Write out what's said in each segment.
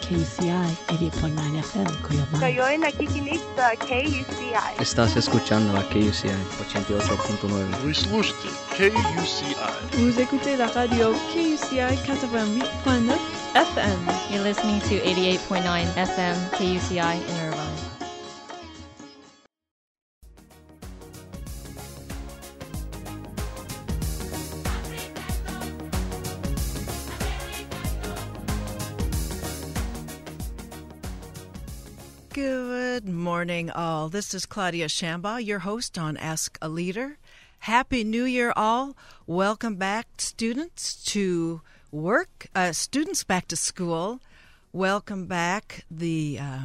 KUCI 80.9 FM, Coyomán. Coyoacán, sa KUCI. Estás escuchando la KUCI 88.9. Вы слушаете KUCI. Vous écoutez la radio KUCI 88.9 FM. You're listening to 88.9 FM, KUCI in morning, all. This is Claudia Shambaugh, your host on Ask a Leader. Happy New Year, all. Welcome back, students, to work, uh, students back to school. Welcome back, the uh,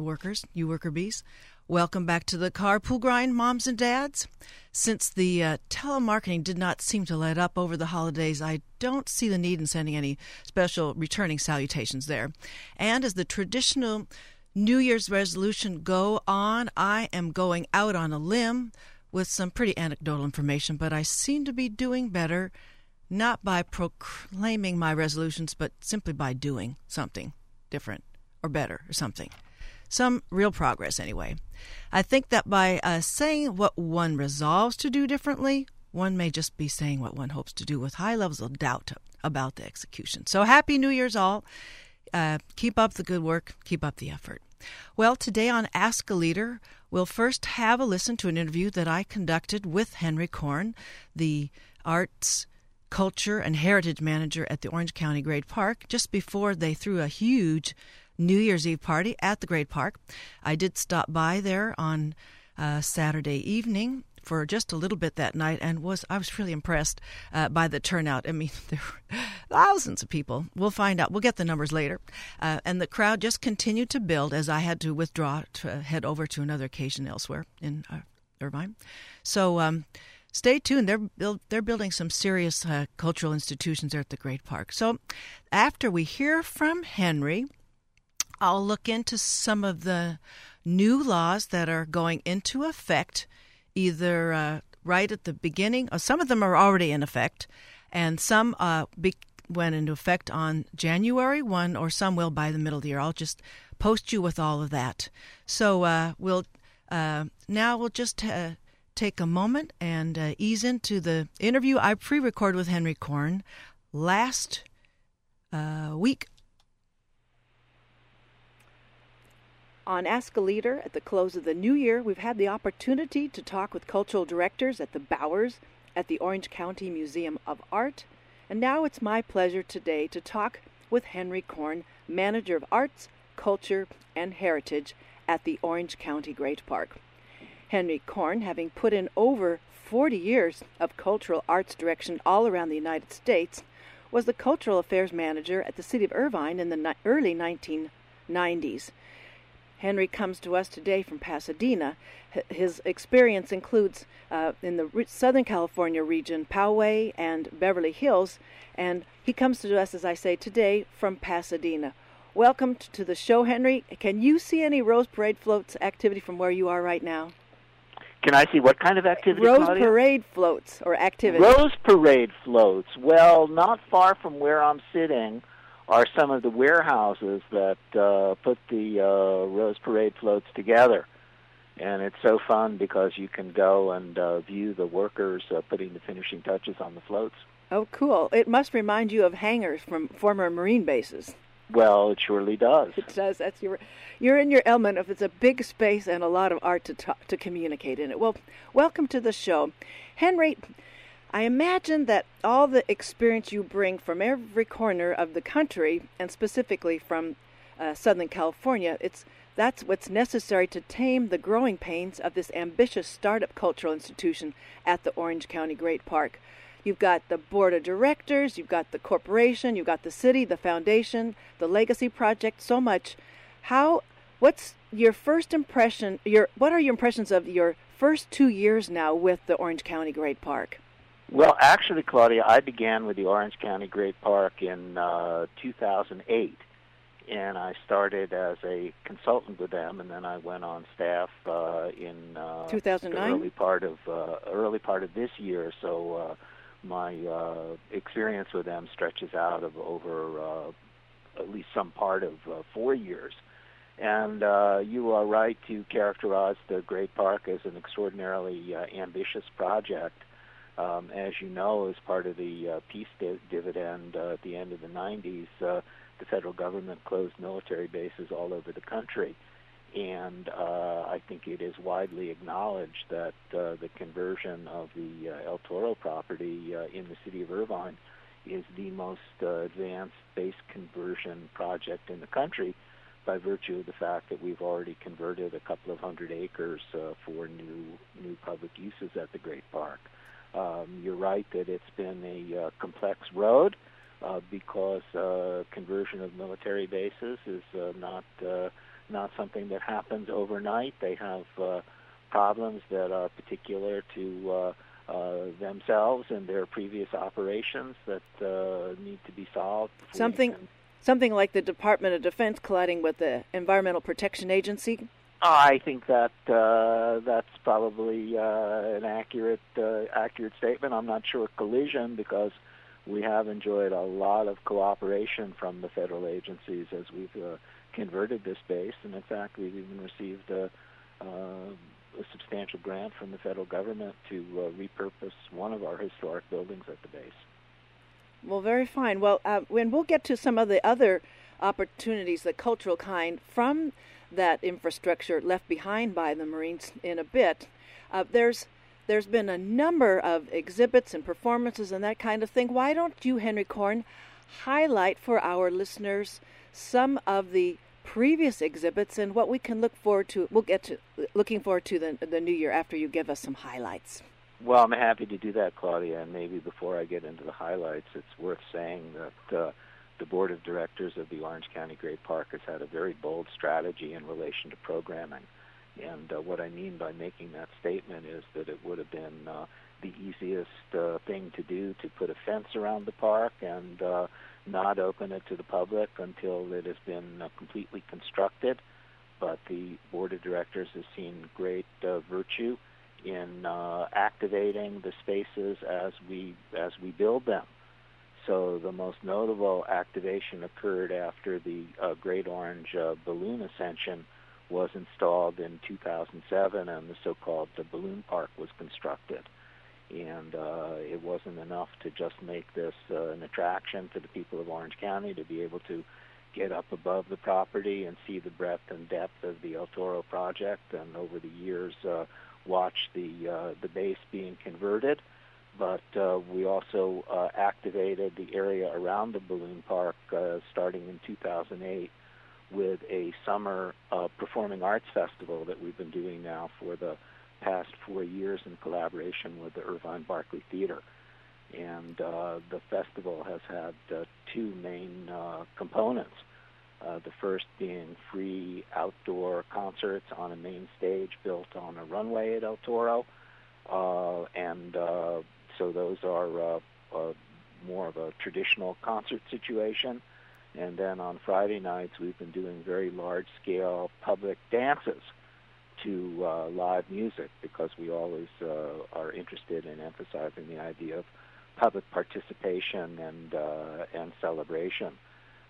workers, you worker bees. Welcome back to the carpool grind, moms and dads. Since the uh, telemarketing did not seem to let up over the holidays, I don't see the need in sending any special returning salutations there. And as the traditional New Year's resolution go on, I am going out on a limb with some pretty anecdotal information, but I seem to be doing better not by proclaiming my resolutions, but simply by doing something different or better or something. Some real progress, anyway. I think that by uh, saying what one resolves to do differently, one may just be saying what one hopes to do with high levels of doubt about the execution. So, Happy New Year's, all. Uh, keep up the good work, keep up the effort. Well, today on Ask a Leader, we'll first have a listen to an interview that I conducted with Henry Korn, the arts, culture, and heritage manager at the Orange County Great Park, just before they threw a huge New Year's Eve party at the Great Park. I did stop by there on uh, Saturday evening for just a little bit that night and was I was really impressed uh, by the turnout. I mean, there were thousands of people. We'll find out. We'll get the numbers later. Uh, and the crowd just continued to build as I had to withdraw to head over to another occasion elsewhere in uh, Irvine. So. Um, stay tuned. They're build, they're building some serious uh, cultural institutions there at the Great Park. So, after we hear from Henry, I'll look into some of the new laws that are going into effect either uh, right at the beginning, or some of them are already in effect, and some uh, be- went into effect on January 1, or some will by the middle of the year. I'll just post you with all of that. So uh, we'll uh, now we'll just uh, take a moment and uh, ease into the interview I pre-recorded with Henry Korn last week On Ask a Leader at the close of the new year, we've had the opportunity to talk with cultural directors at the Bowers at the Orange County Museum of Art. And now it's my pleasure today to talk with Henry Korn, Manager of Arts, Culture, and Heritage at the Orange County Great Park. Henry Korn, having put in over 40 years of cultural arts direction all around the United States, was the Cultural Affairs Manager at the City of Irvine in the ni- early 1990s. Henry comes to us today from Pasadena. His experience includes uh, in the Southern California region, Poway and Beverly Hills, and he comes to us, as I say, today from Pasadena. Welcome to the show, Henry. Can you see any Rose Parade floats activity from where you are right now? Can I see what kind of activity? Rose Claudia? Parade floats or activity. Rose Parade floats. Well, not far from where I'm sitting are some of the warehouses that uh, put the uh, Rose Parade floats together. And it's so fun because you can go and uh, view the workers uh, putting the finishing touches on the floats. Oh, cool. It must remind you of hangars from former Marine bases. Well, it surely does. It does. That's your, you're in your element if it's a big space and a lot of art to talk, to communicate in it. Well, welcome to the show, Henry. I imagine that all the experience you bring from every corner of the country, and specifically from uh, Southern California, it's that's what's necessary to tame the growing pains of this ambitious startup cultural institution at the Orange County Great Park. You've got the board of directors, you've got the corporation, you've got the city, the foundation, the legacy project, so much. How what's your first impression your what are your impressions of your first 2 years now with the Orange County Great Park? Well, actually, Claudia, I began with the Orange County Great Park in uh, 2008, and I started as a consultant with them, and then I went on staff uh, in uh, 2009? the early part of uh, early part of this year. So uh, my uh, experience with them stretches out of over uh, at least some part of uh, four years. And uh, you are right to characterize the Great Park as an extraordinarily uh, ambitious project. Um, as you know, as part of the uh, peace di- dividend uh, at the end of the 90s, uh, the federal government closed military bases all over the country. And uh, I think it is widely acknowledged that uh, the conversion of the uh, El Toro property uh, in the city of Irvine is the most uh, advanced base conversion project in the country by virtue of the fact that we've already converted a couple of hundred acres uh, for new new public uses at the Great Park. Um, you're right that it's been a uh, complex road uh, because uh, conversion of military bases is uh, not uh, not something that happens overnight. They have uh, problems that are particular to uh, uh, themselves and their previous operations that uh, need to be solved. Something, something like the Department of Defense colliding with the Environmental Protection Agency. I think that uh, that's probably uh, an accurate uh, accurate statement. I'm not sure collision because we have enjoyed a lot of cooperation from the federal agencies as we've uh, converted this base, and in fact, we've even received a, uh, a substantial grant from the federal government to uh, repurpose one of our historic buildings at the base. Well, very fine. Well, uh, when we'll get to some of the other opportunities, the cultural kind, from that infrastructure left behind by the Marines in a bit. Uh, there's there's been a number of exhibits and performances and that kind of thing. Why don't you, Henry Korn, highlight for our listeners some of the previous exhibits and what we can look forward to? We'll get to looking forward to the the new year after you give us some highlights. Well, I'm happy to do that, Claudia. And maybe before I get into the highlights, it's worth saying that uh, the board of directors of the Orange County Great Park has had a very bold strategy in relation to programming. And uh, what I mean by making that statement is that it would have been uh, the easiest uh, thing to do to put a fence around the park and uh, not open it to the public until it has been uh, completely constructed. But the board of directors has seen great uh, virtue in uh, activating the spaces as we as we build them. So the most notable activation occurred after the uh, Great Orange uh, Balloon Ascension was installed in 2007, and the so-called the Balloon Park was constructed. And uh, it wasn't enough to just make this uh, an attraction for the people of Orange County to be able to get up above the property and see the breadth and depth of the El Toro project, and over the years uh, watch the uh, the base being converted but uh, we also uh, activated the area around the balloon park uh, starting in 2008 with a summer uh, performing arts festival that we've been doing now for the past four years in collaboration with the Irvine Barclay Theater. And uh, the festival has had uh, two main components. The first being free outdoor concerts on a main stage built on a runway at El Toro. And so those are uh, uh, more of a traditional concert situation. And then on Friday nights, we've been doing very large-scale public dances to uh, live music because we always uh, are interested in emphasizing the idea of public participation and uh, and celebration.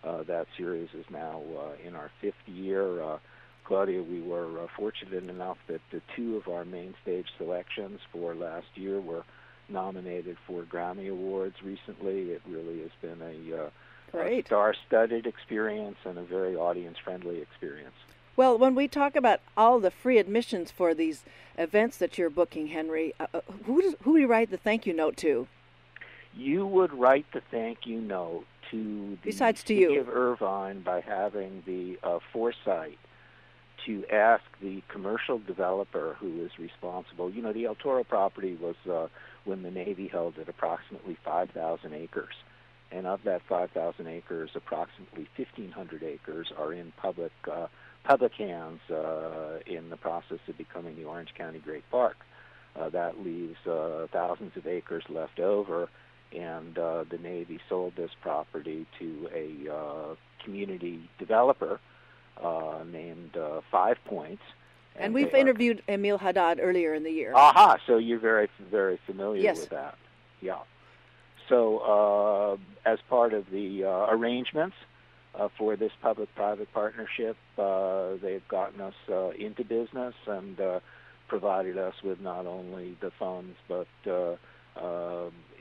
Uh, that series is now in our fifth year. Claudia, we were fortunate enough that the two of our main stage selections for last year were nominated for Grammy Awards recently. It really has been a, uh, a star-studded experience and a very audience-friendly experience. Well, when we talk about all the free admissions for these events that you're booking, Henry, uh, uh, who does, who do you write the thank you note to? You would write the thank you note to the Besides to city you. of Irvine by having the uh, foresight to ask the commercial developer who is responsible. You know, the El Toro property was uh, when the Navy held it approximately 5,000 acres. And of that 5,000 acres, approximately 1,500 acres are in public uh, public hands uh, in the process of becoming the Orange County Great Park. Uh, that leaves uh, thousands of acres left over, and uh, the Navy sold this property to a uh, community developer uh, named uh, Five Points. And, and we've interviewed are... Emile Haddad earlier in the year. Aha! So you're very, very familiar yes. with that. Yeah. So uh, as part of the uh, arrangements uh, for this public-private partnership, uh, they've gotten us uh, into business and uh, provided us with not only the funds but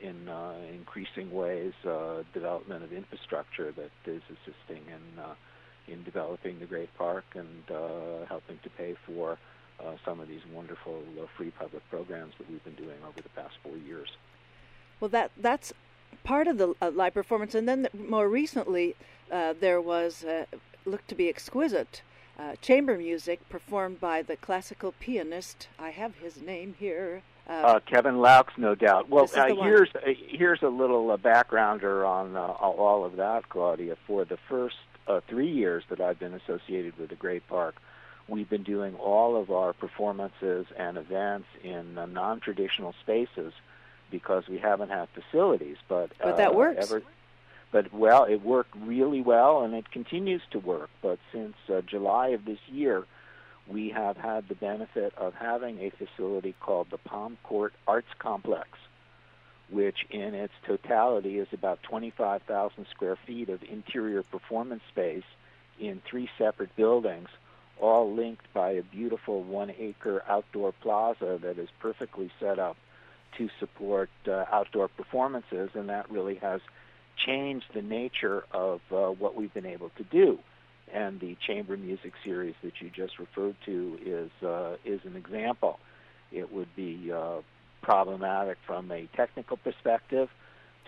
in increasing ways development of infrastructure that is assisting in in developing the Great Park and uh, helping to pay for uh, some of these wonderful uh, free public programs that we've been doing over the past four years. Well, that that's part of the uh, live performance, and then the, more recently uh, there was uh, looked to be exquisite. chamber music performed by the classical pianist. I have his name here. Kevin Loucks, no doubt. Well, here's here's a little backgrounder on all of that, Claudia. For the first uh, three years that I've been associated with the Great Park, we've been doing all of our performances and events in uh, non-traditional spaces because we haven't had facilities. But but that uh, works. Ever, but well, it worked really well, and it continues to work. But since uh, July of this year, we have had the benefit of having a facility called the Palm Court Arts Complex which in its totality is about 25,000 square feet of interior performance space in three separate buildings, all linked by a beautiful one acre outdoor plaza that is perfectly set up to support uh, outdoor performances, and that really has changed the nature of uh, what we've been able to do. And the chamber music series that you just referred to is uh, is an example. It would be uh, problematic from a technical perspective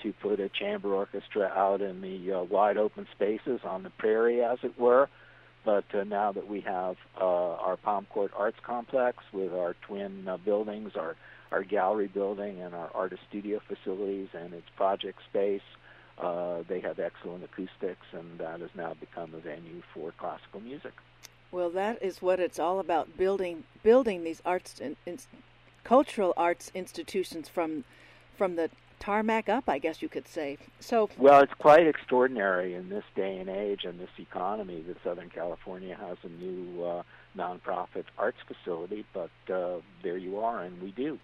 to put a chamber orchestra out in the uh, wide open spaces on the prairie, as it were. But uh, now that we have uh, our Palm Court Arts Complex with our twin uh, buildings, our our gallery building and our artist studio facilities and its project space, uh, they have excellent acoustics, and that has now become a venue for classical music. Well, that is what it's all about building building these arts in, in, cultural arts institutions from from the tarmac up, I guess you could say. So well, it's quite extraordinary in this day and age and this economy that Southern California has a new uh, nonprofit arts facility, but uh, there you are, and we do.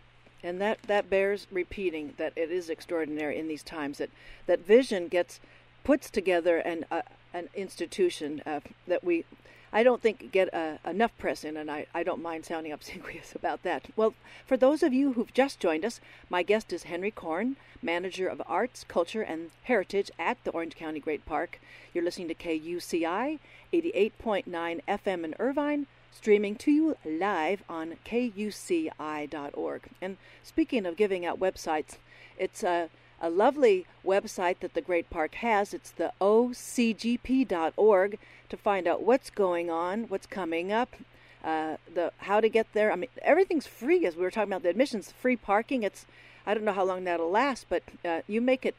And that that bears repeating that it is extraordinary in these times that that vision gets puts together an uh, an institution uh, that we I don't think get uh, enough press in, and I, I don't mind sounding obsequious about that. Well, for those of you who've just joined us, my guest is Henry Korn, Manager of Arts, Culture, and Heritage at the Orange County Great Park. You're listening to KUCI 88.9 FM in Irvine, streaming to you live on kuci.org. And speaking of giving out websites, it's a a lovely website that the Great Park has. It's the ocgp.org to find out what's going on, what's coming up, uh, the how to get there. I mean, everything's free. As we were talking about the admissions, free parking. It's I don't know how long that'll last, but uh, you make it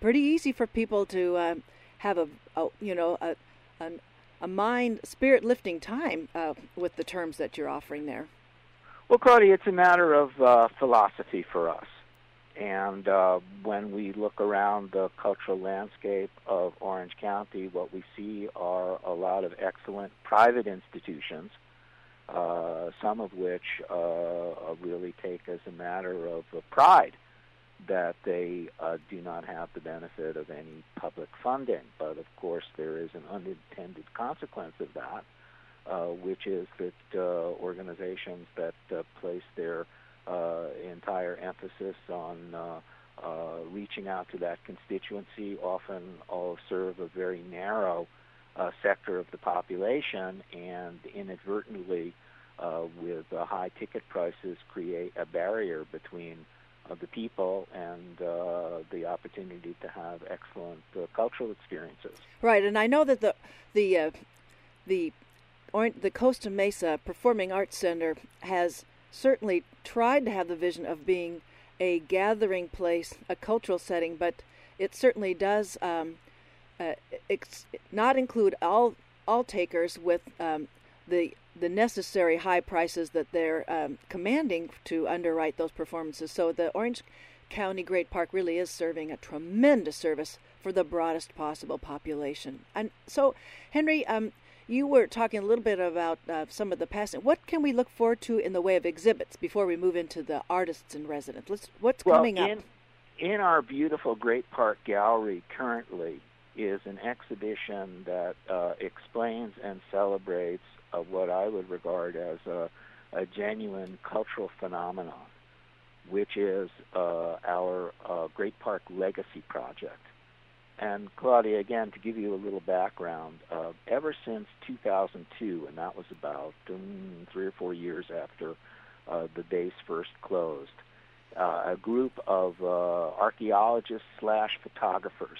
pretty easy for people to uh, have a, a, you know a, a, mind spirit lifting time uh, with the terms that you're offering there. Well, Claudia, it's a matter of uh, philosophy for us. And uh, when we look around the cultural landscape of Orange County, what we see are a lot of excellent private institutions, uh, some of which uh, really take as a matter of pride that they uh, do not have the benefit of any public funding. But of course, there is an unintended consequence of that, uh, which is that uh, organizations that place their uh, entire emphasis on uh, uh, reaching out to that constituency often all serve a very narrow uh, sector of the population and inadvertently uh, with uh, high ticket prices create a barrier between uh, the people and uh, the opportunity to have excellent uh, cultural experiences. Right, and I know that the the uh, the the Costa Mesa Performing Arts Center has certainly tried to have the vision of being a gathering place, a cultural setting, but it certainly does um, uh, ex- not include all all takers with um, the the necessary high prices that they're um, commanding to underwrite those performances. So the Orange County Great Park really is serving a tremendous service for the broadest possible population. And so, Henry, um, you were talking a little bit about uh, some of the past. What can we look forward to in the way of exhibits before we move into the artists in residence? Let's, what's well, coming in, up? In our beautiful Great Park Gallery currently is an exhibition that uh, explains and celebrates uh, what I would regard as a, a genuine cultural phenomenon, which is uh, our uh, Great Park Legacy Project. And Claudia, again, to give you a little background, uh, ever since 2002, and that was about um, three or four years after uh, the base first closed, uh, a group of uh, archaeologists slash photographers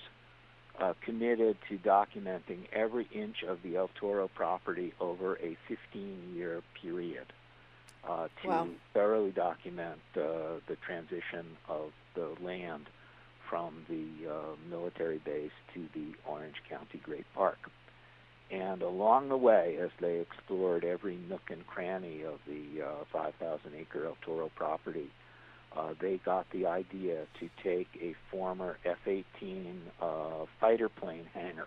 uh, committed to documenting every inch of the El Toro property over a 15-year period uh, to wow. thoroughly document uh, the transition of the land from the uh, military base to the Orange County Great Park. And along the way, as they explored every nook and cranny of the uh, 5,000 acre El Toro property, uh, they got the idea to take a former F-18 uh, fighter plane hangar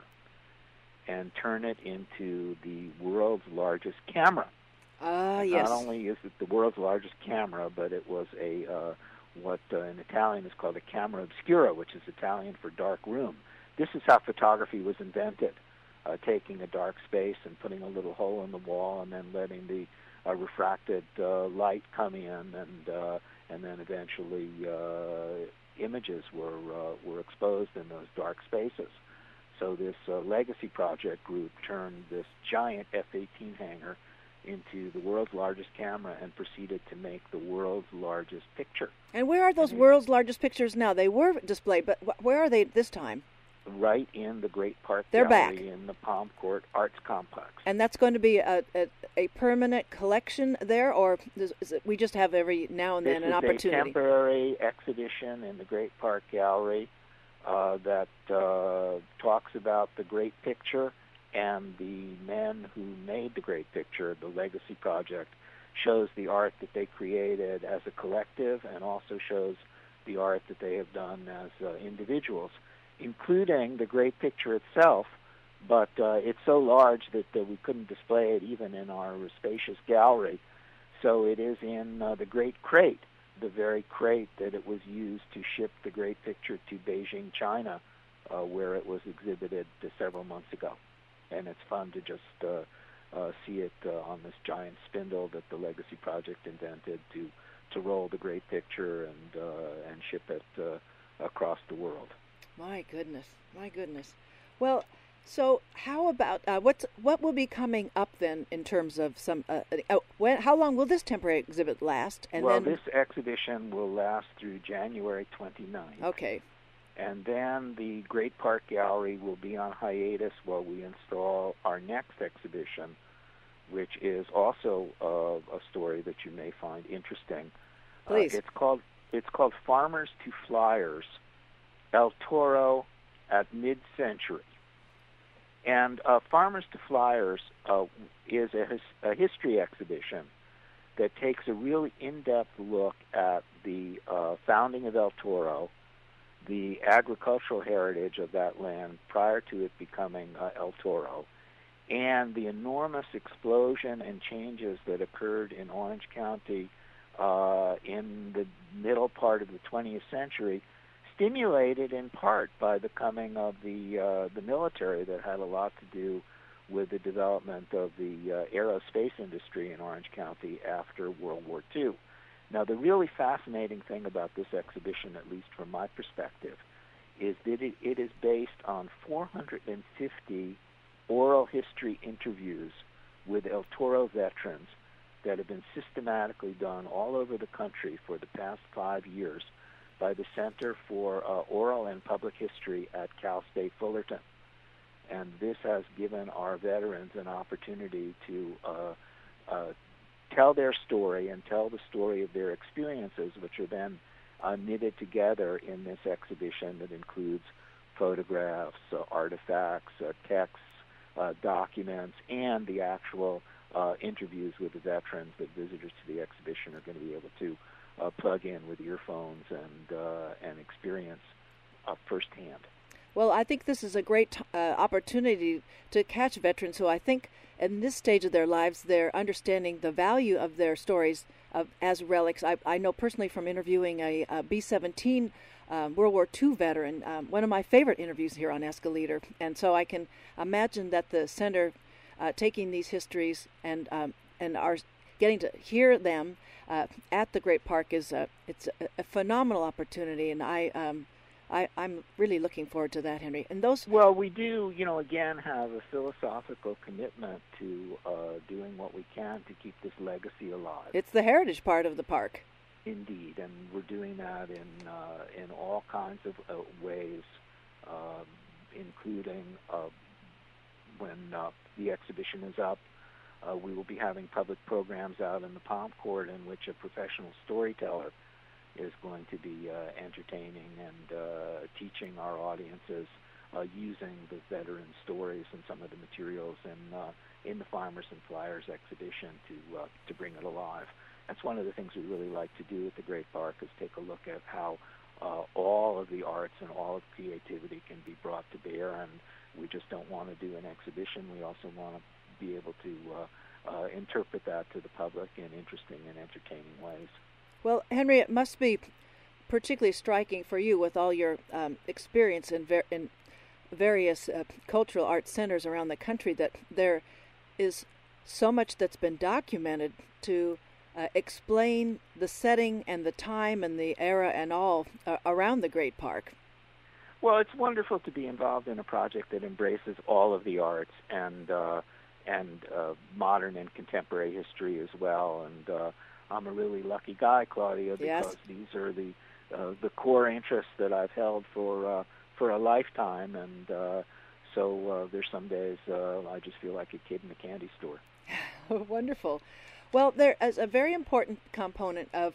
and turn it into the world's largest camera. Ah, yes. Not only is it the world's largest camera, but it was a uh, what uh, in Italian is called a camera obscura, which is Italian for dark room. This is how photography was invented, uh, taking a dark space and putting a little hole in the wall and then letting the uh, refracted uh, light come in, and uh, and then eventually uh, images were uh, were exposed in those dark spaces. So this uh, legacy project group turned this giant F-18 hangar into the world's largest camera and proceeded to make the world's largest picture. And where are those world's largest pictures now? They were displayed, but where are they this time? Right in the Great Park They're Gallery back. in the Palm Court Arts Complex. And that's going to be a, a, a permanent collection there, or is, is it, we just have every now and then this an opportunity? a temporary exhibition in the Great Park Gallery uh, that uh, talks about the great picture and the men who made the great picture, the Legacy Project, shows the art that they created as a collective and also shows the art that they have done as uh, individuals, including the great picture itself. But uh, it's so large that uh, we couldn't display it even in our spacious gallery. So it is in uh, the Great Crate, the very crate that it was used to ship the great picture to Beijing, China, uh, where it was exhibited several months ago and it's fun to just uh, uh, see it uh, on this giant spindle that the Legacy Project invented to to roll the great picture and uh, and ship it uh, across the world. My goodness, my goodness. Well, so how about uh, what's what will be coming up then in terms of some? Uh, uh, when, how long will this temporary exhibit last? And well, then, this exhibition will last through January 29th. Okay. And then the Great Park Gallery will be on hiatus while we install our next exhibition, which is also uh, a story that you may find interesting. Please. Uh, it's called it's called Farmers to Flyers, El Toro at mid-century. And uh, Farmers to Flyers uh, is a, his, a history exhibition that takes a really in-depth look at the uh, founding of El Toro, the agricultural heritage of that land prior to it becoming uh, El Toro, and the enormous explosion and changes that occurred in Orange County uh, in the middle part of the 20th century, stimulated in part by the coming of the uh, the military that had a lot to do with the development of the uh, aerospace industry in Orange County after World War II. Now, the really fascinating thing about this exhibition, at least from my perspective, is that it, it is based on 450 oral history interviews with El Toro veterans that have been systematically done all over the country for the past five years by the Center for uh, Oral and Public History at Cal State Fullerton. And this has given our veterans an opportunity to uh, uh, tell their story and tell the story of their experiences, which are then uh, knitted together in this exhibition that includes photographs, uh, artifacts, uh, texts, uh, documents, and the actual uh, interviews with the veterans that visitors to the exhibition are going to be able to uh, plug in with earphones and and experience firsthand. Well, I think this is a great uh, opportunity to catch veterans who I think in this stage of their lives they're understanding the value of their stories of, as relics. I, I know personally from interviewing a a B 17 um, World War II veteran, um, one of my favorite interviews here on Ask a Leader. And so I can imagine that the center uh, taking these histories and um, and are getting to hear them uh, at the Great Park is a, it's a, a phenomenal opportunity, and I. Um, I, I'm really looking forward to that, Henry. And those. Well, we do, you know, again have a philosophical commitment to uh, doing what we can to keep this legacy alive. It's the heritage part of the park. Indeed, and we're doing that in uh, in all kinds of uh, ways, um, including uh, when uh, the exhibition is up. Uh, we will be having public programs out in the Palm Court in which a professional storyteller is going to be uh, entertaining and teaching our audiences using the veteran stories and some of the materials in in the Farmers and Flyers exhibition to to bring it alive that's one of the things we really like to do at the Great Park is take a look at how uh, all of the arts and all of creativity can be brought to bear, and we just don't want to do an exhibition. We also want to be able to uh, uh, interpret that to the public in interesting and entertaining ways. Well, Henry, it must be particularly striking for you with all your um, experience in, ver- in various uh, cultural arts centers around the country that there is so much that's been documented to uh, explain the setting and the time and the era and all uh, around the Great Park. Well, it's wonderful to be involved in a project that embraces all of the arts and uh, and uh, modern and contemporary history as well. And uh, I'm a really lucky guy, Claudia, because yes. these are the uh, the core interests that I've held for for a lifetime. And so there's some days I just feel like a kid in a candy store. Wonderful. Well, there is a very important component of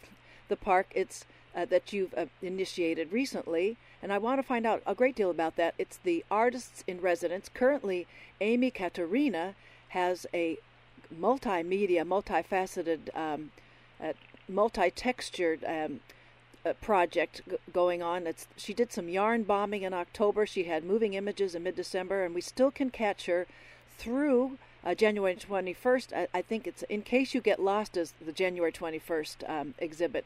the park. It's uh, that you've uh, initiated recently, and I want to find out a great deal about that. It's the artists in residence. Currently, Amy Caterina has a multimedia, multifaceted, um, uh, multi-textured um, uh, project g- going on. It's she did some yarn bombing in October. She had moving images in mid-December, and we still can catch her through uh, January 21st. I, I, think it's in case you get lost as the January 21st um, exhibit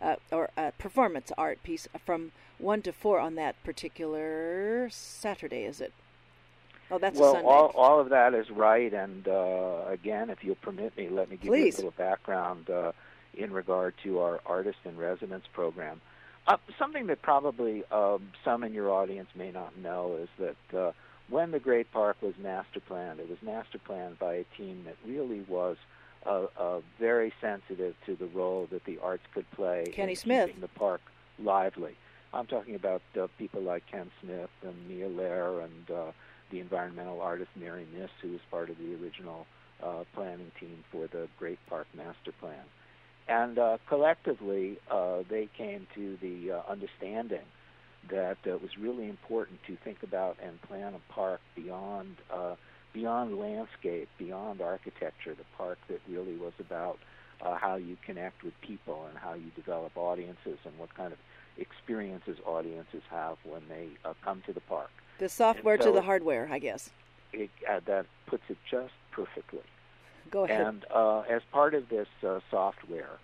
uh, or uh, performance art piece from 1 to 4 on that particular Saturday, is it? Oh, that's well, a Sunday. all all of that is right. And uh, again, if you'll permit me, let me give Please. you a little background uh, in regard to our artist in residence program. Uh, something that probably um, some in your audience may not know is that uh, when the Great Park was master planned, it was master planned by a team that really was uh, uh, very sensitive to the role that the arts could play Kenny in Smith. keeping the park lively. I'm talking about uh, people like Ken Smith and Mia Lehrer and uh, the environmental artist Mary Miss, who was part of the original uh, planning team for the Great Park Master Plan. And uh, collectively, uh, they came to the uh, understanding that uh, it was really important to think about and plan a park beyond uh, beyond landscape, beyond architecture. The park that really was about uh, how you connect with people and how you develop audiences and what kind of experiences audiences have when they uh, come to the park. The software so to the hardware, I guess. It, uh, that puts it just perfectly. Go ahead. And uh, as part of this uh, software,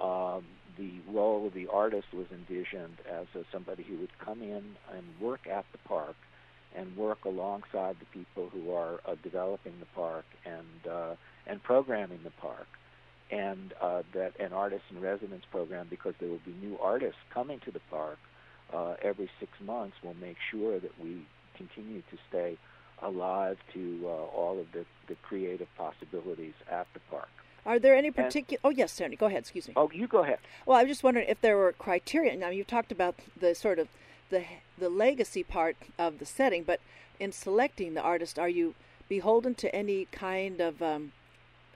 um, the role of the artist was envisioned as a, somebody who would come in and work at the park and work alongside the people who are uh, developing the park and uh, and programming the park, and uh, that an artist in residence program because there will be new artists coming to the park uh, every six months will make sure that we continue to stay alive to uh, all of the, the creative possibilities at the park. Are there any particular? Oh, yes, Sandy. Go ahead. Excuse me. Oh, you go ahead. Well, I was just wondering if there were criteria. Now, you talked about the sort of the the legacy part of the setting, but in selecting the artist, are you beholden to any kind of, um,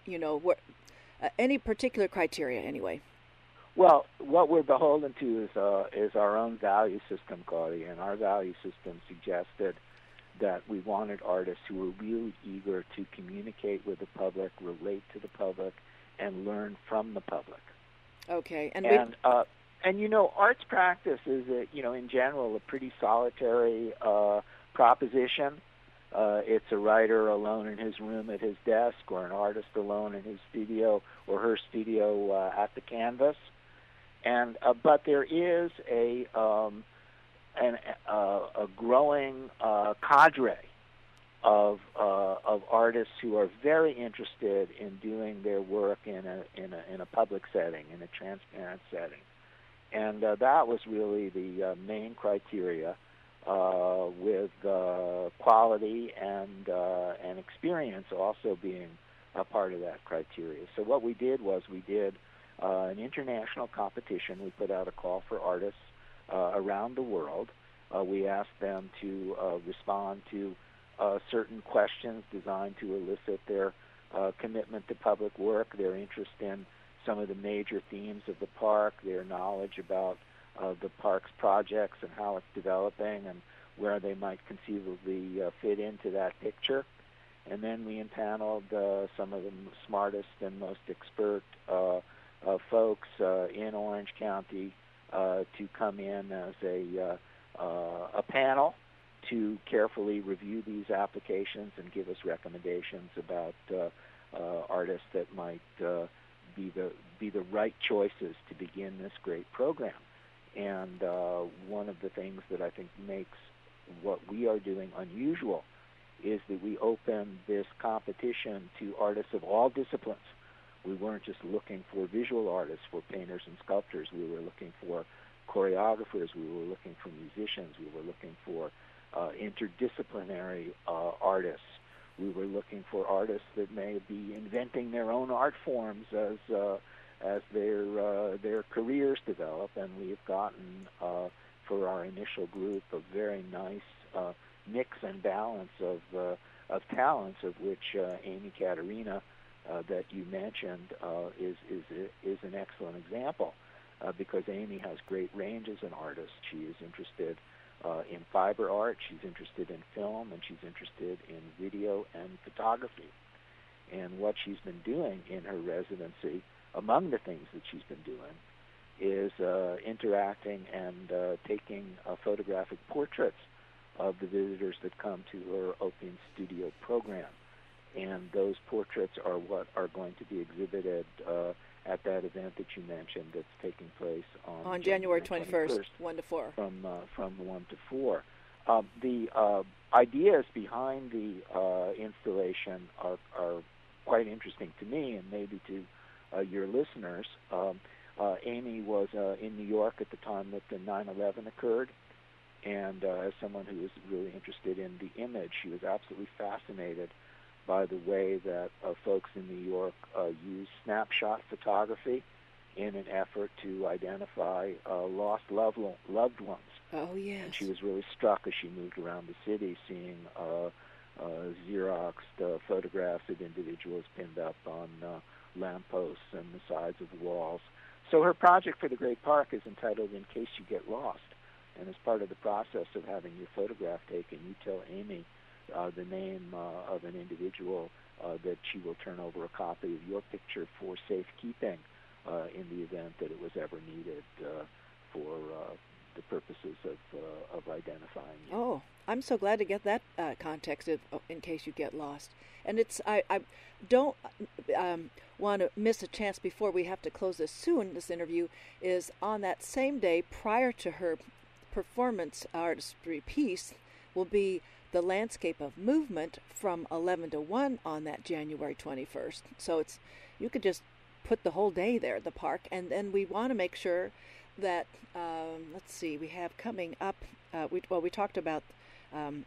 you know, wh- uh, any particular criteria? Anyway. Well, what we're beholden to is uh, is our own value system, Claudia, and our value system suggested that we wanted artists who were really eager to communicate with the public, relate to the public, and learn from the public. Okay, and, and uh, and you know, arts practice is, a, you know, in general, a pretty solitary uh, proposition. Uh, it's a writer alone in his room at his desk, or an artist alone in his studio or her studio uh, at the canvas. And uh, but there is a um, an, uh, a growing uh, cadre of uh, of artists who are very interested in doing their work in a in a in a public setting, in a transparent setting, and uh, that was really the uh, main criteria uh, with uh, quality and uh, and experience also being a part of that criteria. So what we did was we did uh, an international competition. We put out a call for artists uh, around the world. Uh, we asked them to uh, respond to uh, certain questions designed to elicit their uh, commitment to public work, their interest in some of the major themes of the park, their knowledge about of the park's projects and how it's developing and where they might conceivably uh, fit into that picture. And then we impaneled uh, some of the smartest and most expert uh, uh, folks uh, in Orange County uh, to come in as a uh, uh, a panel to carefully review these applications and give us recommendations about uh, uh, artists that might be the be the right choices to begin this great program. And one of the things that I think makes what we are doing unusual is that we open this competition to artists of all disciplines. We weren't just looking for visual artists, for painters and sculptors. We were looking for choreographers. We were looking for musicians. We were looking for uh, interdisciplinary uh, artists. We were looking for artists that may be inventing their own art forms as uh, as their uh, their careers develop, and we've gotten uh, for our initial group a very nice uh, mix and balance of of talents, of which Amy Caterina, uh, that you mentioned, uh, is is is an excellent example, uh, because Amy has great range as an artist. She is interested uh, in fiber art, she's interested in film, and she's interested in video and photography. And what she's been doing in her residency among the things that she's been doing is uh, interacting and taking photographic portraits of the visitors that come to her open studio program. And those portraits are what are going to be exhibited uh, at that event that you mentioned that's taking place on, on January, January 21st, 21st, 1 to 4. From, uh, from 1 to 4. Um, the uh, ideas behind the uh, installation are, are quite interesting to me and maybe to uh, your listeners. Um, uh, Amy was uh, in New York at the time that the 9/11 occurred, and uh, as someone who was really interested in the image, she was absolutely fascinated by the way that uh, folks in New York uh, use snapshot photography in an effort to identify uh, lost loved loved ones. Oh yes. And she was really struck as she moved around the city, seeing uh, uh, Xeroxed uh, photographs of individuals pinned up on uh, lampposts and the sides of walls. So her project for the Great Park is entitled "In Case You Get Lost," and as part of the process of having your photograph taken, you tell Amy uh, the name uh, of an individual uh, that she will turn over a copy of your picture for safekeeping uh, in the event that it was ever needed uh, for uh, the purposes of uh, of identifying you. Oh, I'm so glad to get that uh, context of, uh, in case you get lost. And it's I, I don't um, want to miss a chance before we have to close this soon. This interview is on that same day prior to her performance artistry piece will be the landscape of movement from 11 to 1 on that January 21st. So it's you could just put the whole day there at the park, and then we want to make sure that um, let's see, we have coming up. Uh, we well, we talked about um,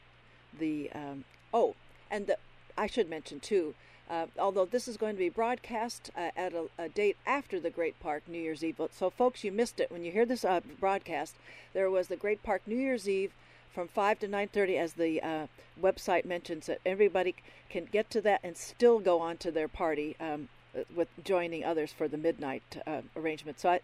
the um, oh, and the, I should mention too. Uh, although this is going to be broadcast uh, at a, a, date after the Great Park New Year's Eve, so folks, you missed it when you hear this uh, broadcast. There was the Great Park New Year's Eve from 5 to 9.30 as the uh, website mentions that everybody can get to that and still go on to their party um, with joining others for the midnight uh, arrangement. So I,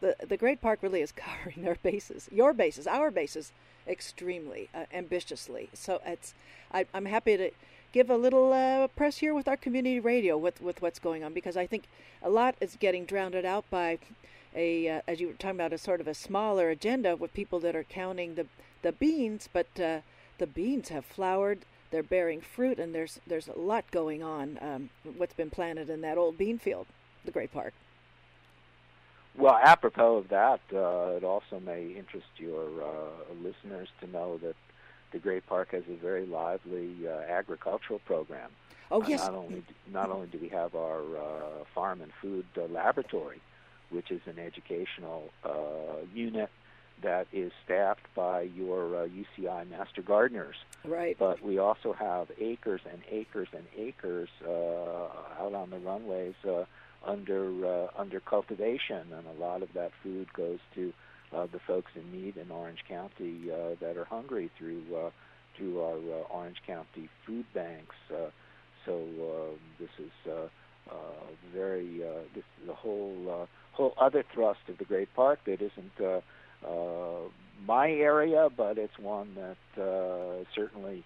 the, the great park really is covering their bases your bases our bases extremely uh, ambitiously. So it's I, i'm happy to give a little uh, press here with our community radio with, with what's going on because i think a lot is getting drowned out by a uh, as you were talking about a sort of a smaller agenda with people that are counting the the beans, but uh, the beans have flowered. They're bearing fruit, and there's there's a lot going on. Um, what's been planted in that old bean field, the Great Park. Well, apropos of that, uh, it also may interest your uh, listeners to know that the Great Park has a very lively uh, agricultural program. Oh yes. not only not only do we have our uh, farm and food uh, laboratory, which is an educational uh, unit that is staffed by your UCI master gardeners. Right. But we also have acres and acres and acres out on the runways under uh, under cultivation, and a lot of that food goes to uh, the folks in need in Orange County uh, that are hungry through uh, through our uh, Orange County food banks. Uh, so uh, this is uh, uh, very uh, this is a whole uh, whole other thrust of the Great Park that isn't uh, uh, my area, but it's one that uh, certainly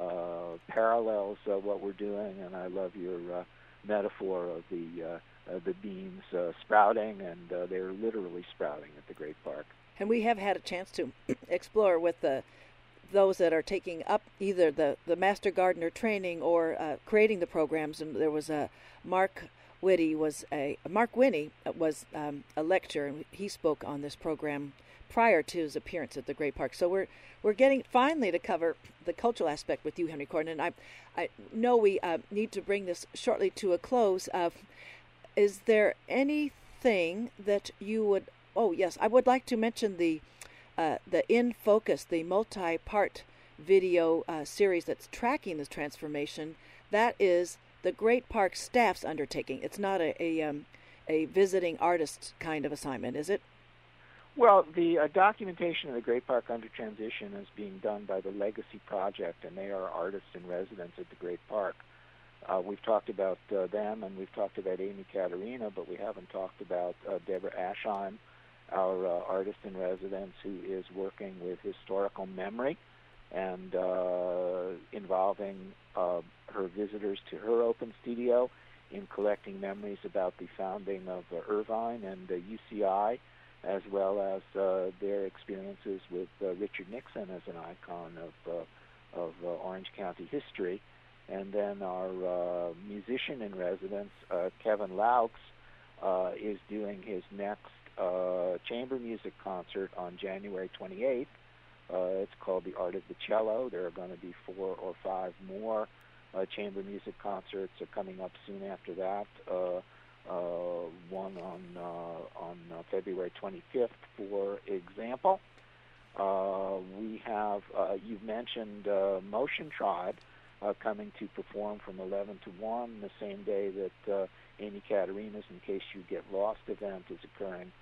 uh, parallels uh, what we're doing, and I love your uh, metaphor of the uh, uh, the beans uh, sprouting, and uh, they're literally sprouting at the Great Park. And we have had a chance to explore with the those that are taking up either the, the master gardener training or uh, creating the programs. And there was a Mark Whitty was a Mark Winne was um, a lecturer, and he spoke on this program prior to his appearance at the Great Park. So we're we're getting finally to cover the cultural aspect with you, Henry Korn. And I I know we uh, need to bring this shortly to a close. Uh, is there anything that you would? Oh yes, I would like to mention the uh, the in focus, the multi-part video uh, series that's tracking this transformation. That is the Great Park staff's undertaking. It's not a a, um, a visiting artist kind of assignment, is it? Well, the uh, documentation of the Great Park under transition is being done by the Legacy Project, and they are artists in residence at the Great Park. Uh, we've talked about uh, them and we've talked about Amy Caterina, but we haven't talked about uh, Deborah Aschheim, our uh, artist in residence who is working with historical memory and uh, involving uh, her visitors to her open studio in collecting memories about the founding of uh, Irvine and UCI, as well as uh, their experiences with uh, Richard Nixon as an icon of, of Orange County history. And then our musician in residence, Kevin Loucks, is doing his next chamber music concert on January 28th. Uh, it's called The Art of the Cello. There are going to be four or five more uh, chamber music concerts are coming up soon after that. Uh, uh, one on uh, on uh, February 25th, for example. Uh, we have uh, you've mentioned uh, Motion Tribe uh, coming to perform from 11 to 1 the same day that uh, Amy Caterina's In Case You Get Lost event is occurring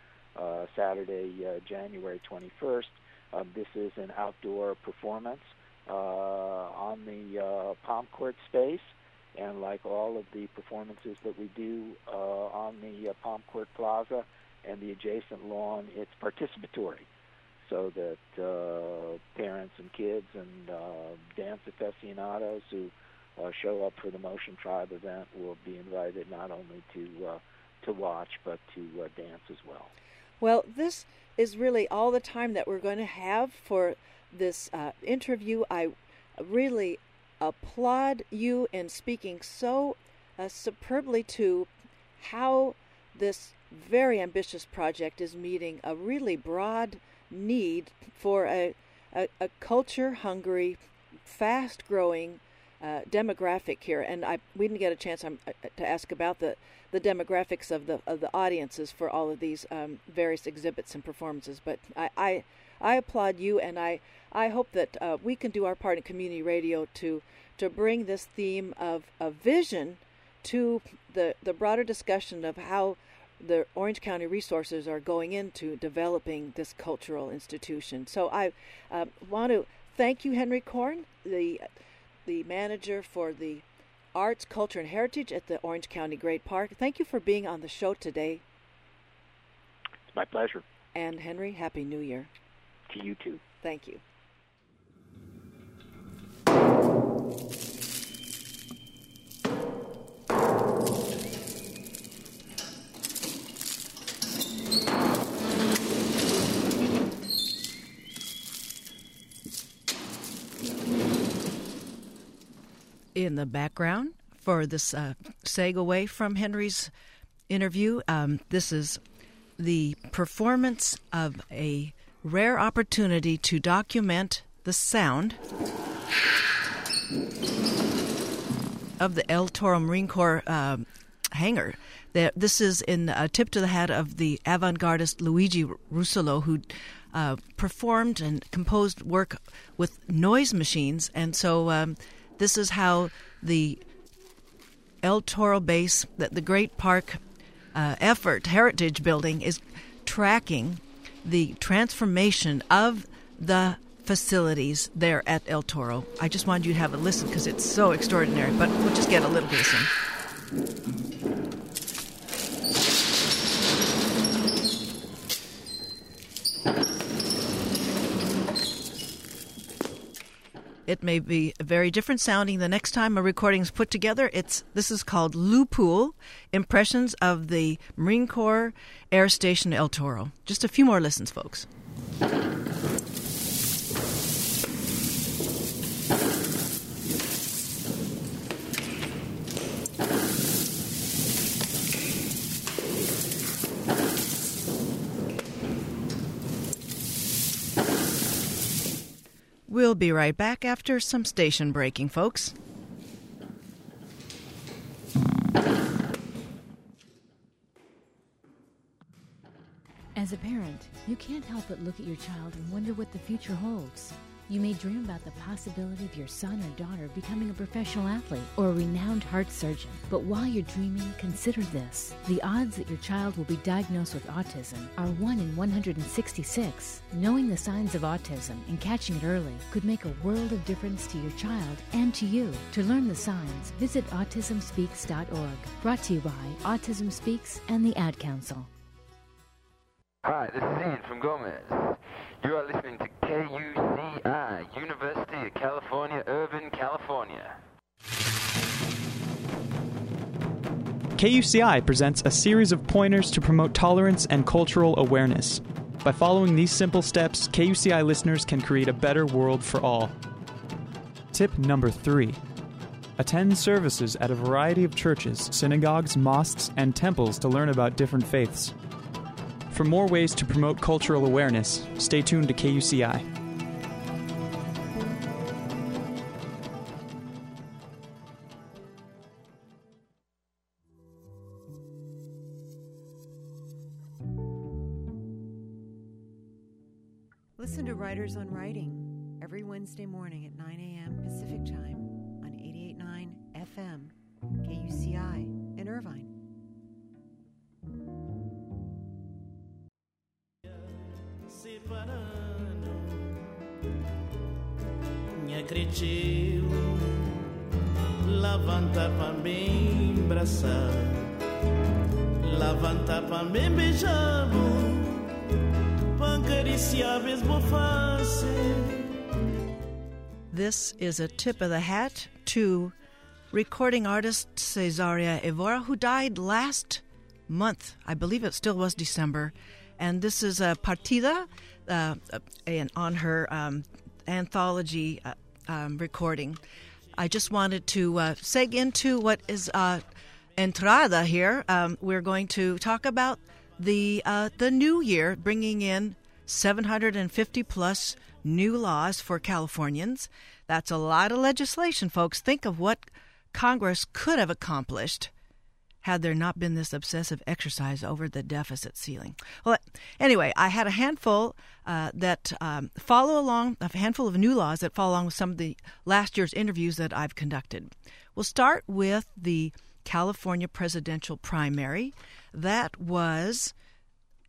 uh, Saturday, uh, January 21st. Um, this is an outdoor performance uh, on the uh, Palm Court space. And like all of the performances that we do uh, on the uh, Palm Court Plaza and the adjacent lawn, it's participatory so that uh, parents and kids and uh, dance aficionados who uh, show up for the Motion Tribe event will be invited not only to uh, to watch but to uh, dance as well. Well, this is really all the time that we're going to have for this uh, interview. I really applaud you in speaking so uh, superbly to how this very ambitious project is meeting a really broad need for a, a, a culture hungry, fast growing uh, demographic here. And I we didn't get a chance um, uh, to ask about the, the demographics of the of the audiences for all of these um, various exhibits and performances. But I, I, I applaud you, and I I hope that uh, we can do our part in community radio to to bring this theme of, of vision to the the broader discussion of how the Orange County resources are going into developing this cultural institution. So I uh, want to thank you, Henry Korn, the the manager for the Arts, Culture, and Heritage at the Orange County Great Park. Thank you for being on the show today. It's my pleasure. And Henry, Happy New Year. To you too. Thank you. In the background for this uh, seg away from Henry's interview. Um, this is the performance of a rare opportunity to document the sound of the El Toro Marine Corps uh, hangar. This is in a tip to the hat of the avant-gardist Luigi Russolo, who uh, performed and composed work with noise machines, and so um, this is how the El Toro base, that the Great Park uh, effort, Heritage Building, is tracking the transformation of the facilities there at El Toro. I just wanted you to have a listen because it's so extraordinary, but we'll just get a little bit of some. It may be very different sounding the next time a recording is put together. It's this is called Lupool Impressions of the Marine Corps Air Station El Toro. Just a few more listens, folks. We'll be right back after some station breaking, folks. As a parent, you can't help but look at your child and wonder what the future holds. You may dream about the possibility of your son or daughter becoming a professional athlete or a renowned heart surgeon. But while you're dreaming, consider this. The odds that your child will be diagnosed with autism are 1 in 166. Knowing the signs of autism and catching it early could make a world of difference to your child and to you. To learn the signs, visit autismspeaks.org. Brought to you by Autism Speaks and the Ad Council. Hi, this is Ian from Gomez. You are listening to KUCI, University of California, Irvine, California. KUCI presents a series of pointers to promote tolerance and cultural awareness. By following these simple steps, KUCI listeners can create a better world for all. Tip number three Attend services at a variety of churches, synagogues, mosques, and temples to learn about different faiths. For more ways to promote cultural awareness, stay tuned to KUCI. Writers on Writing This is a tip of the hat to recording artist Cesaria Evora, who died last month. I believe it still was December and this is a partida uh, on her um, anthology uh, um, recording. I just wanted to uh, seg into what is uh, entrada here. Um, we're going to talk about the uh, the new year, bringing in 750 plus new laws for Californians. That's a lot of legislation, folks. Think of what Congress could have accomplished had there not been this obsessive exercise over the deficit ceiling. Well, anyway, I had a handful uh, that um, follow along, a handful of new laws that follow along with some of the last year's interviews that I've conducted. We'll start with the California presidential primary. That was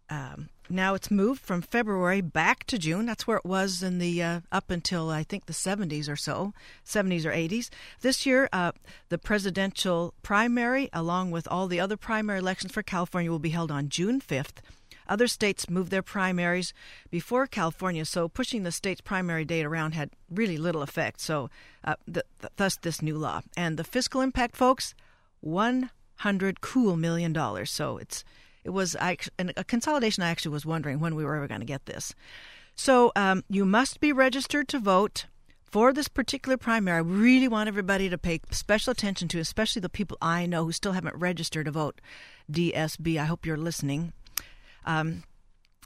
um, now it's moved from February back to June. That's where it was in the uh, up until I think the 70s or so, 70s or 80s. This year, uh, the presidential primary, along with all the other primary elections for California, will be held on June 5th. Other states moved their primaries before California, so pushing the state's primary date around had really little effect. So, uh, th- th- thus this new law and the fiscal impact, folks, 100 cool million dollars. So it's it was a consolidation. I actually was wondering when we were ever going to get this. So um, you must be registered to vote for this particular primary, I really want everybody to pay special attention to, especially the people I know who still haven't registered to vote DSB. I hope you're listening. Um,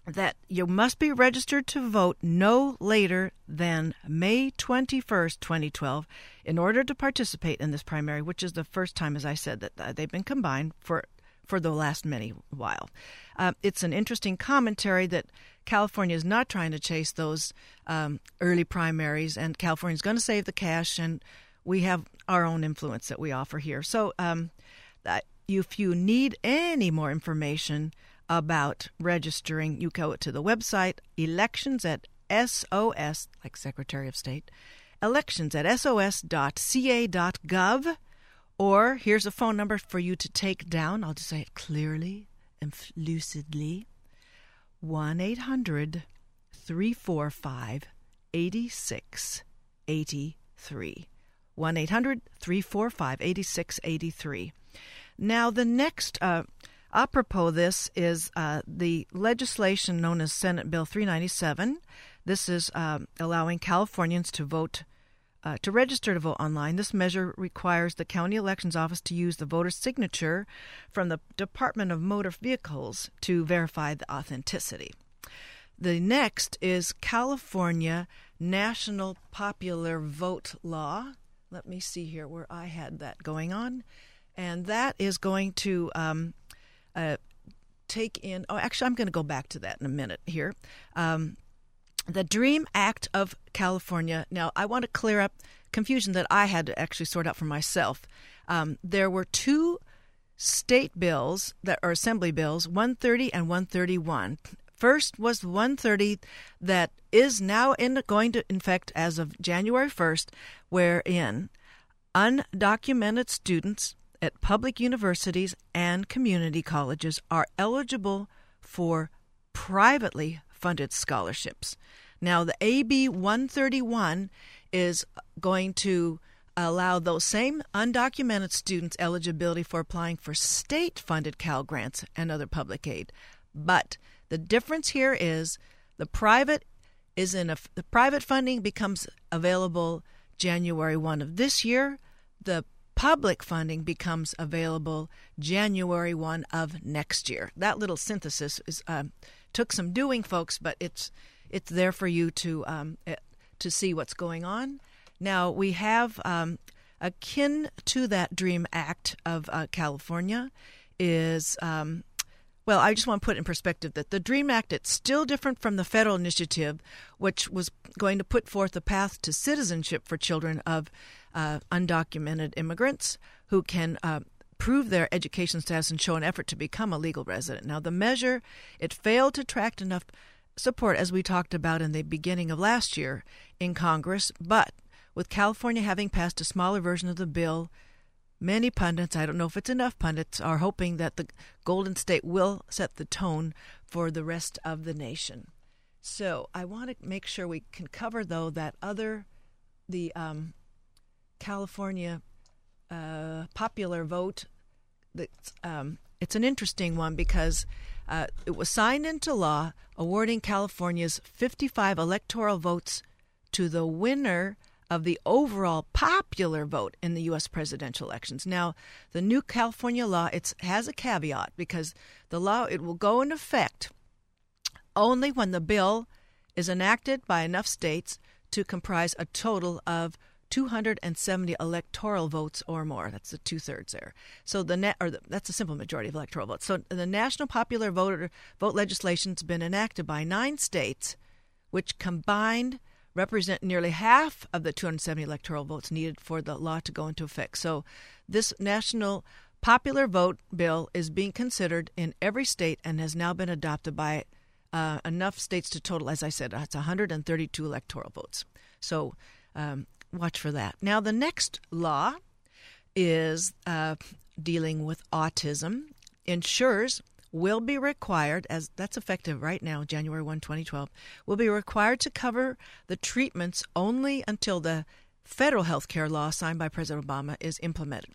that you must be registered to vote no later than May 21st, 2012, in order to participate in this primary, which is the first time, as I said, that uh, they've been combined for for the last many while. Uh, it's an interesting commentary that California is not trying to chase those um, early primaries, and California is going to save the cash, and we have our own influence that we offer here. So, um, if you need any more information about registering, you go to the website elections at SOS, like Secretary of State, elections at sos.ca.gov. Or here's a phone number for you to take down. I'll just say it clearly and lucidly 1 800 345 8683. 1 800 345 8683. Now, the next, uh, apropos this, is uh, the legislation known as Senate Bill 397. This is uh, allowing Californians to vote uh, to register to vote online, this measure requires the county elections office to use the voter's signature from the Department of Motor Vehicles to verify the authenticity. The next is California National Popular Vote Law. Let me see here where I had that going on. And that is going to um, uh, take in. Oh, actually, I'm going to go back to that in a minute here. Um, the Dream Act of California. Now, I want to clear up confusion that I had to actually sort out for myself. Um, there were two state bills that are assembly bills, 130 and 131. First was 130 that is now in, going to effect as of January 1st, wherein undocumented students at public universities and community colleges are eligible for privately funded scholarships. Now, the AB 131 is going to allow those same undocumented students eligibility for applying for state funded Cal grants and other public aid. But the difference here is the private is in a the private funding becomes available January 1 of this year. The public funding becomes available January 1 of next year. That little synthesis is uh, took some doing, folks, but it's it's there for you to um, eh, to see what's going on. Now we have um, akin to that Dream Act of uh, California is. Um, well, I just want to put in perspective that the DREAM Act it's still different from the federal initiative, which was going to put forth a path to citizenship for children of uh, undocumented immigrants who can uh, prove their education status and show an effort to become a legal resident. Now, the measure it failed to attract enough support, as we talked about in the beginning of last year in Congress, but with California having passed a smaller version of the bill, many pundits, I don't know if it's enough pundits, are hoping that the Golden State will set the tone for the rest of the nation. So I want to make sure we can cover, though, that other, the um, California uh, popular vote that's, um, it's an interesting one because uh, it was signed into law awarding California's 55 electoral votes to the winner of the overall popular vote in the U.S. presidential elections. Now, the new California law it has a caveat because the law it will go into effect only when the bill is enacted by enough states to comprise a total of 270 electoral votes or more. That's the two thirds there. So the net, or the, that's a simple majority of electoral votes. So the national popular voter vote legislation has been enacted by nine states, which combined represent nearly half of the 270 electoral votes needed for the law to go into effect. So this national popular vote bill is being considered in every state and has now been adopted by uh, enough states to total, as I said, it's 132 electoral votes. So um, watch for that. Now, the next law is uh, dealing with autism. Insurers will be required, as that's effective right now, January 1, 2012, will be required to cover the treatments only until the federal health care law signed by President Obama is implemented.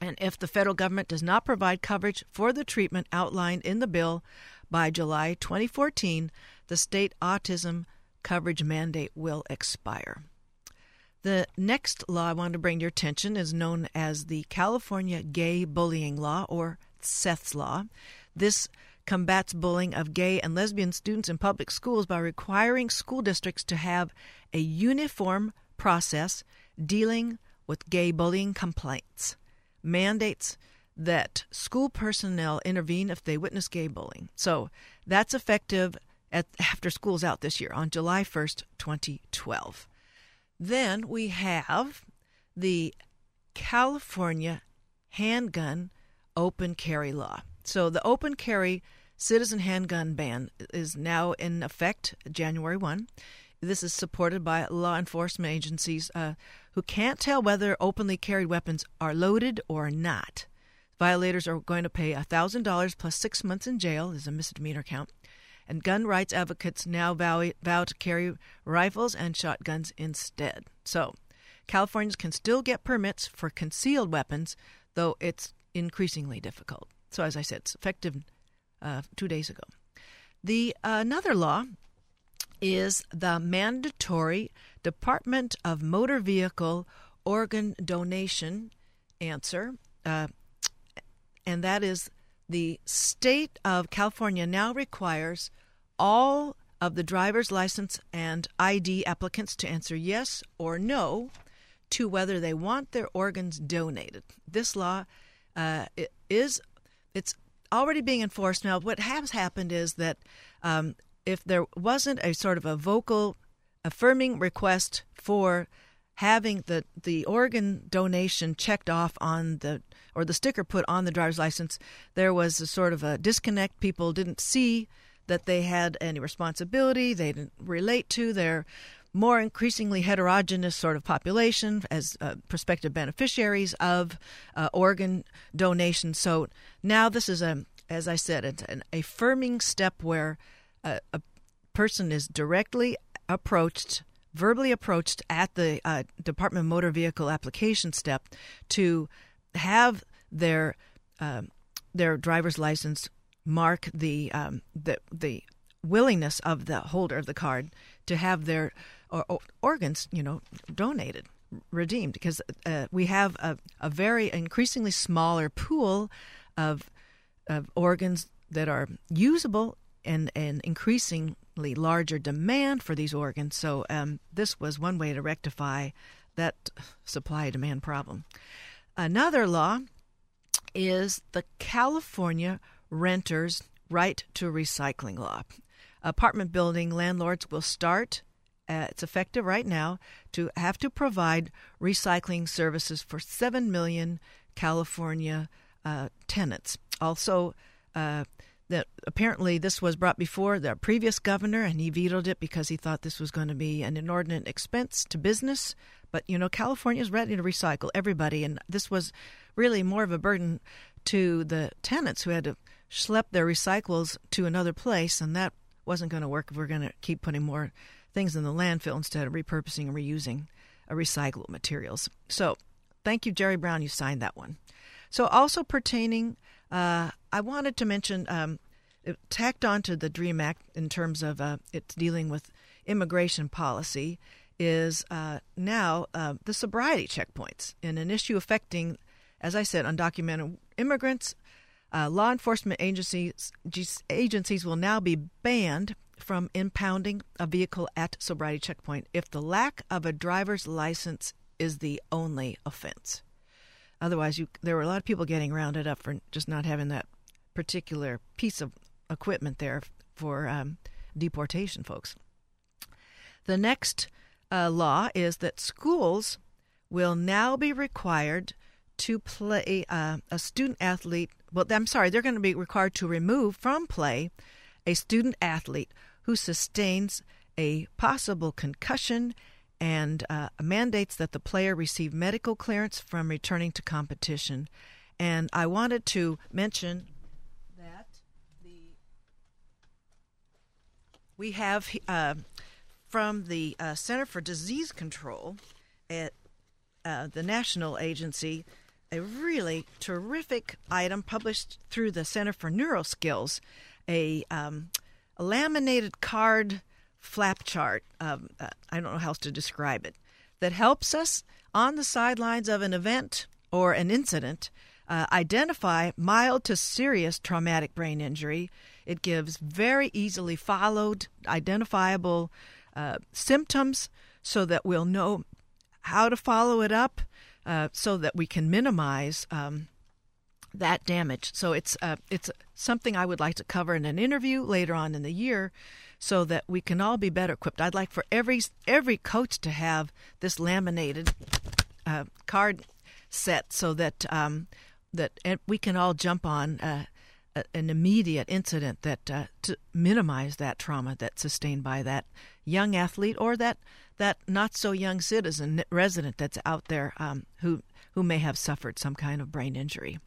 And if the federal government does not provide coverage for the treatment outlined in the bill by July 2014, the state autism coverage mandate will expire. The next law I want to bring to your attention is known as the California Gay Bullying Law, or Seth's Law. This combats bullying of gay and lesbian students in public schools by requiring school districts to have a uniform process dealing with gay bullying complaints. Mandates that school personnel intervene if they witness gay bullying. So that's effective at, after school's out this year on July 1st, 2012. Then we have the California handgun open carry law. So the open carry citizen handgun ban is now in effect January 1. This is supported by law enforcement agencies uh, who can't tell whether openly carried weapons are loaded or not. Violators are going to pay $1,000 plus six months in jail as a misdemeanor count. And gun rights advocates now vow, vow to carry rifles and shotguns instead. So, Californians can still get permits for concealed weapons, though it's increasingly difficult. So, as I said, it's effective uh, two days ago. The uh, another law is the mandatory Department of Motor Vehicle organ donation answer, uh, and that is the state of California now requires all of the driver's license and ID applicants to answer yes or no to whether they want their organs donated. This law uh, is it's already being enforced now. What has happened is that um, if there wasn't a sort of a vocal affirming request for having the the organ donation checked off on the or the sticker put on the driver's license, there was a sort of a disconnect. People didn't see that they had any responsibility. They didn't relate to their more increasingly heterogeneous sort of population as uh, prospective beneficiaries of uh, organ donation. So now this is a, as I said, it's an affirming step where a, a person is directly approached verbally approached at the uh, Department of Motor Vehicle application step to have their uh, their driver's license mark the um, the the willingness of the holder of the card to have their or, or organs, you know, donated, redeemed, because uh, we have a, a very increasingly smaller pool of of organs that are usable and and larger demand for these organs. So um, this was one way to rectify that supply demand problem. Another law is the California Renters' Right to Recycling Law. Apartment building landlords will start, uh, it's effective right now, to have to provide recycling services for 7 million California uh, tenants. Also, uh, that apparently this was brought before the previous governor and he vetoed it because he thought this was going to be an inordinate expense to business. But you know, California is ready to recycle everybody, and this was really more of a burden to the tenants who had to schlep their recyclables to another place, and that wasn't going to work if we're going to keep putting more things in the landfill instead of repurposing and reusing recyclable materials. So, thank you, Jerry Brown. You signed that one. So, also pertaining, uh, I wanted to mention um, tacked onto the DREAM Act in terms of uh, it's dealing with immigration policy is uh, now uh, the sobriety checkpoints, and an issue affecting, as I said, undocumented immigrants. Uh, law enforcement agencies agencies will now be banned from impounding a vehicle at sobriety checkpoint if the lack of a driver's license is the only offense. Otherwise, you, there were a lot of people getting rounded up for just not having that particular piece of equipment there for um, deportation, folks. The next uh, law is that schools will now be required to play uh, a student athlete. Well, I'm sorry, they're going to be required to remove from play a student athlete who sustains a possible concussion and uh, mandates that the player receive medical clearance from returning to competition. And I wanted to mention that the we have uh, from the uh, Center for Disease Control at uh, the national agency a really terrific item published through the Center for Neuroskills, a, um, a laminated card flap chart. Um, uh, I don't know how else to describe it. that helps us on the sidelines of an event or an incident uh, identify mild to serious traumatic brain injury. It gives very easily followed, identifiable uh, symptoms so that we'll know how to follow it up uh, so that we can minimize um, that damage. So it's uh, it's something I would like to cover in an interview later on in the year, so that we can all be better equipped. I'd like for every every coach to have this laminated uh, card set so that um, that we can all jump on uh, an immediate incident that uh, to minimize that trauma that's sustained by that young athlete or that that not so young citizen resident that's out there um, who who may have suffered some kind of brain injury.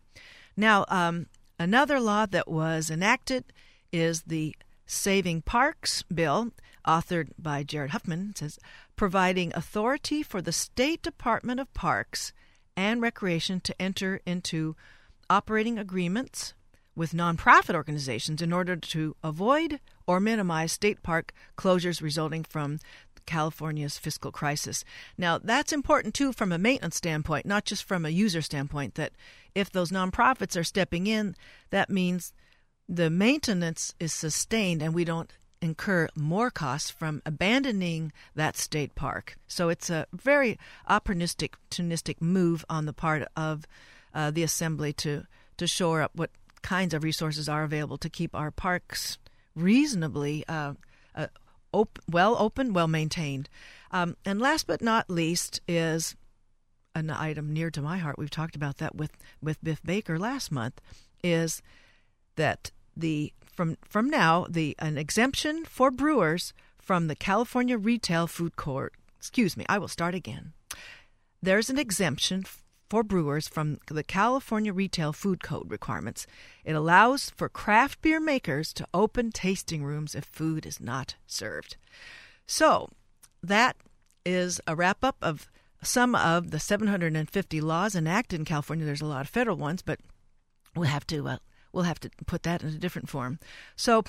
Now, um, another law that was enacted is the Saving Parks Bill, authored by Jared Huffman, says providing authority for the State Department of Parks and Recreation to enter into operating agreements with nonprofit organizations in order to avoid or minimize state park closures resulting from California's fiscal crisis. Now, that's important too from a maintenance standpoint, not just from a user standpoint, that if those nonprofits are stepping in, that means the maintenance is sustained and we don't incur more costs from abandoning that state park. So it's a very opportunistic move on the part of uh, the assembly to to shore up what kinds of resources are available to keep our parks reasonably uh, uh, op- well open, well maintained. Um, and last but not least is an item near to my heart. We've talked about that with, with Biff Baker last month. Is that the from from now the an exemption for brewers from the California Retail Food Court. Excuse me, I will start again. There's an exemption for brewers from the California Retail Food Code requirements. It allows for craft beer makers to open tasting rooms if food is not served. So, that is a wrap up of some of the 750 laws enacted in California. There's a lot of federal ones, but we'll have to uh, we'll have to put that in a different form. So,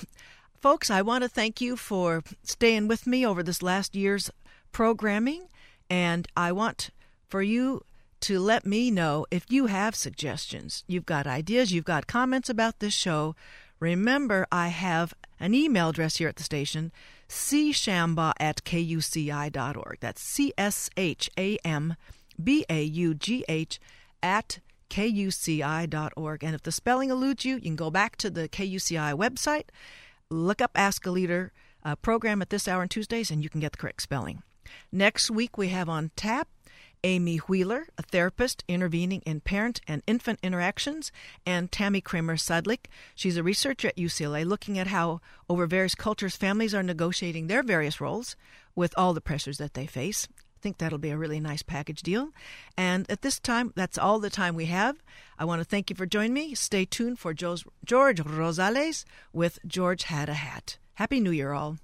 folks, I want to thank you for staying with me over this last year's programming, and I want for you to let me know if you have suggestions. You've got ideas, you've got comments about this show. Remember, I have an email address here at the station, cshambaugh at kuci.org. That's C S H A M B A U G H at kuci.org. And if the spelling eludes you, you can go back to the KUCI website, look up Ask a Leader uh, program at this hour on Tuesdays, and you can get the correct spelling. Next week, we have on tap Amy Wheeler, a therapist intervening in parent and infant interactions, and Tammy Kramer Sudlik. She's a researcher at UCLA looking at how, over various cultures, families are negotiating their various roles with all the pressures that they face. Think that'll be a really nice package deal. And at this time, that's all the time we have. I want to thank you for joining me. Stay tuned for Joe's George Rosales with George Had a Hat. Happy New Year, all.